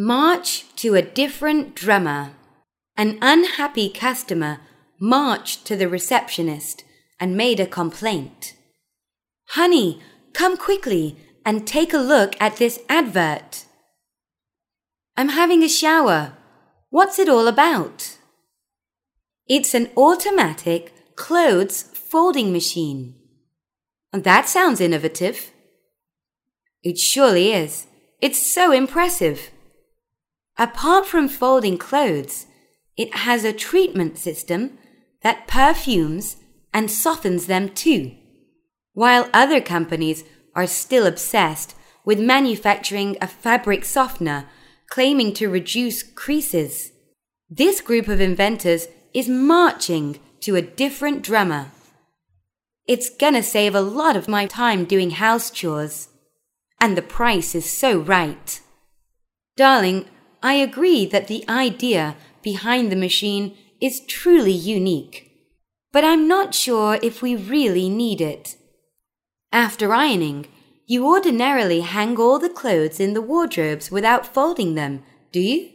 March to a different drummer. An unhappy customer marched to the receptionist and made a complaint. Honey, come quickly and take a look at this advert. I'm having a shower. What's it all about? It's an automatic clothes folding machine. That sounds innovative. It surely is. It's so impressive. Apart from folding clothes, it has a treatment system that perfumes and softens them too. While other companies are still obsessed with manufacturing a fabric softener claiming to reduce creases, this group of inventors is marching to a different drummer. It's gonna save a lot of my time doing house chores. And the price is so right. Darling, I agree that the idea behind the machine is truly unique. But I'm not sure if we really need it. After ironing, you ordinarily hang all the clothes in the wardrobes without folding them, do you?